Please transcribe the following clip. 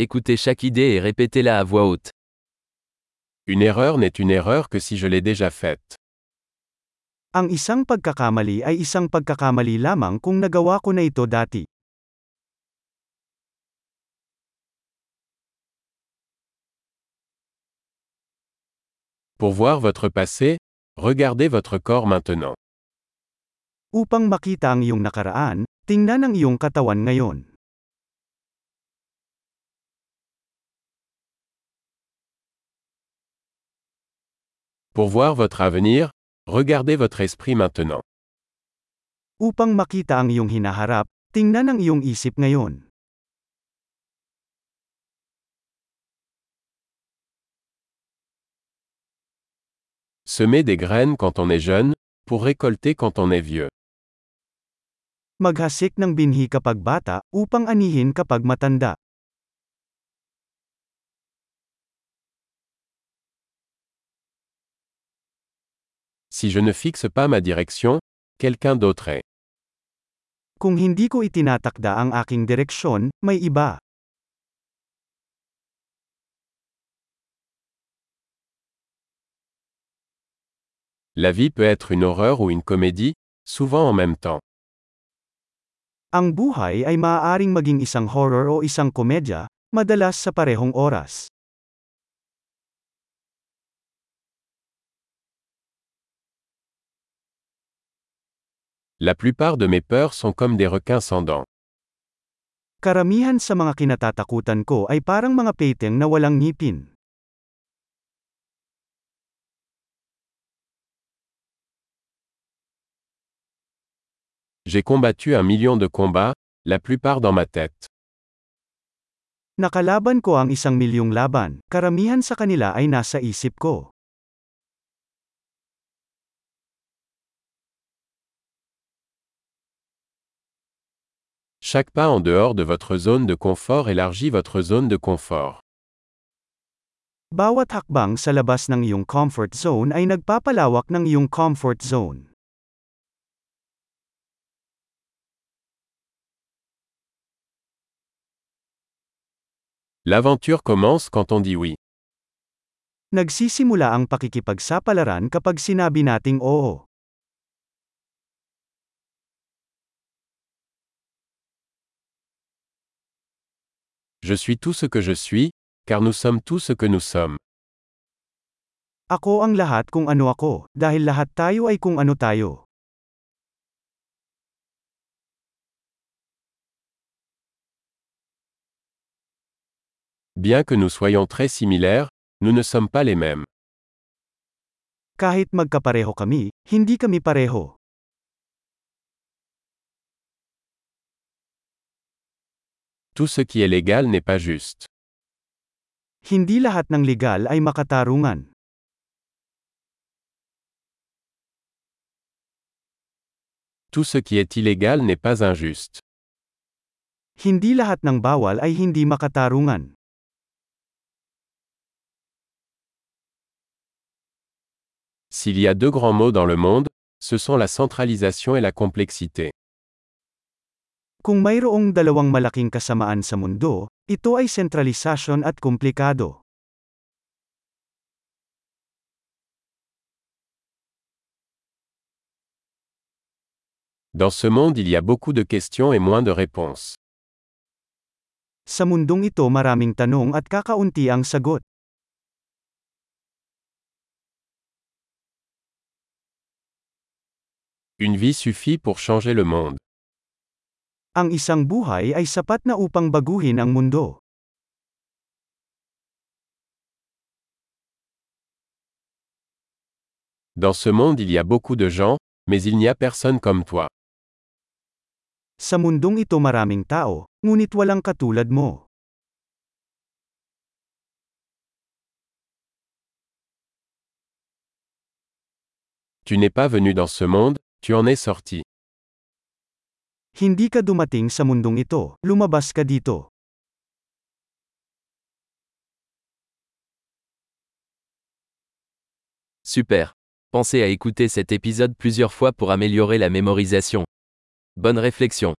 Écoutez chaque idée et répétez-la à voix haute. Une erreur n'est une erreur que si je l'ai déjà faite. Ang isang pagkakamali ay isang pagkakamali lamang kung nagawa ko na ito dati. Pour voir votre passé, regardez votre corps maintenant. Upang makita ang iyong nakaraan, tingnan ang iyong katawan ngayon. Pour voir votre avenir, regardez votre esprit maintenant. Upang makita ang iyong hinaharap, tingnan ang iyong isip ngayon. Semer des graines quand on est jeune, pour récolter quand on est vieux. Maghasik ng binhi kapag bata, upang anihin kapag matanda. Si je ne fixe pas ma direction, quelqu'un d'autre est. Kung hindi ko itinatakda ang aking direksyon, may iba. La vie peut être une horreur ou une comédie, souvent en même temps. Ang buhay ay maaaring maging isang horror o isang komedya, madalas sa parehong oras. La plupart de mes peurs sont comme des requins sans dents. Karamihan sa mga kinatatakutan ko ay parang mga peteng na walang ngipin. J'ai combattu un million de combats, la plupart dans ma tête. Nakalaban ko ang isang milyong laban, karamihan sa kanila ay nasa isip ko. Chaque pas en dehors de votre zone de confort élargit votre zone de confort. Bawat hakbang sa labas ng iyong comfort zone ay nagpapalawak ng iyong comfort zone. L'aventure commence quand on dit oui. Nagsisimula ang pakikipagsapalaran kapag sinabi nating oo. Je suis tout ce que je suis, car nous sommes tout ce que nous sommes. Ako ang lahat kung ano ako, dahil lahat tayo ay kung ano tayo. Bien que nous soyons très similaires, nous ne sommes pas les mêmes. Kahit magkapareho kami, hindi kami pareho. Tout ce qui est légal n'est pas juste. Hindi lahat ng legal ay makatarungan. Tout ce qui est illégal n'est pas injuste. Hindi lahat ng bawal ay hindi makatarungan. S'il y a deux grands mots dans le monde, ce sont la centralisation et la complexité. Kung mayroong dalawang malaking kasamaan sa mundo, ito ay sentralisasyon at komplikado. Dans ce monde il y a beaucoup de questions et moins de réponses. Sa mundong ito maraming tanong at kakaunti ang sagot. Une vie suffit pour changer le monde. Ang isang buhay ay sapat na upang baguhin ang mundo. Dans ce monde il y a beaucoup de gens, mais il n'y a personne comme toi. Sa mundong ito maraming tao, ngunit walang katulad mo. Tu n'es pas venu dans ce monde, tu en es sorti. Super. Pensez à écouter cet épisode plusieurs fois pour améliorer la mémorisation. Bonne réflexion.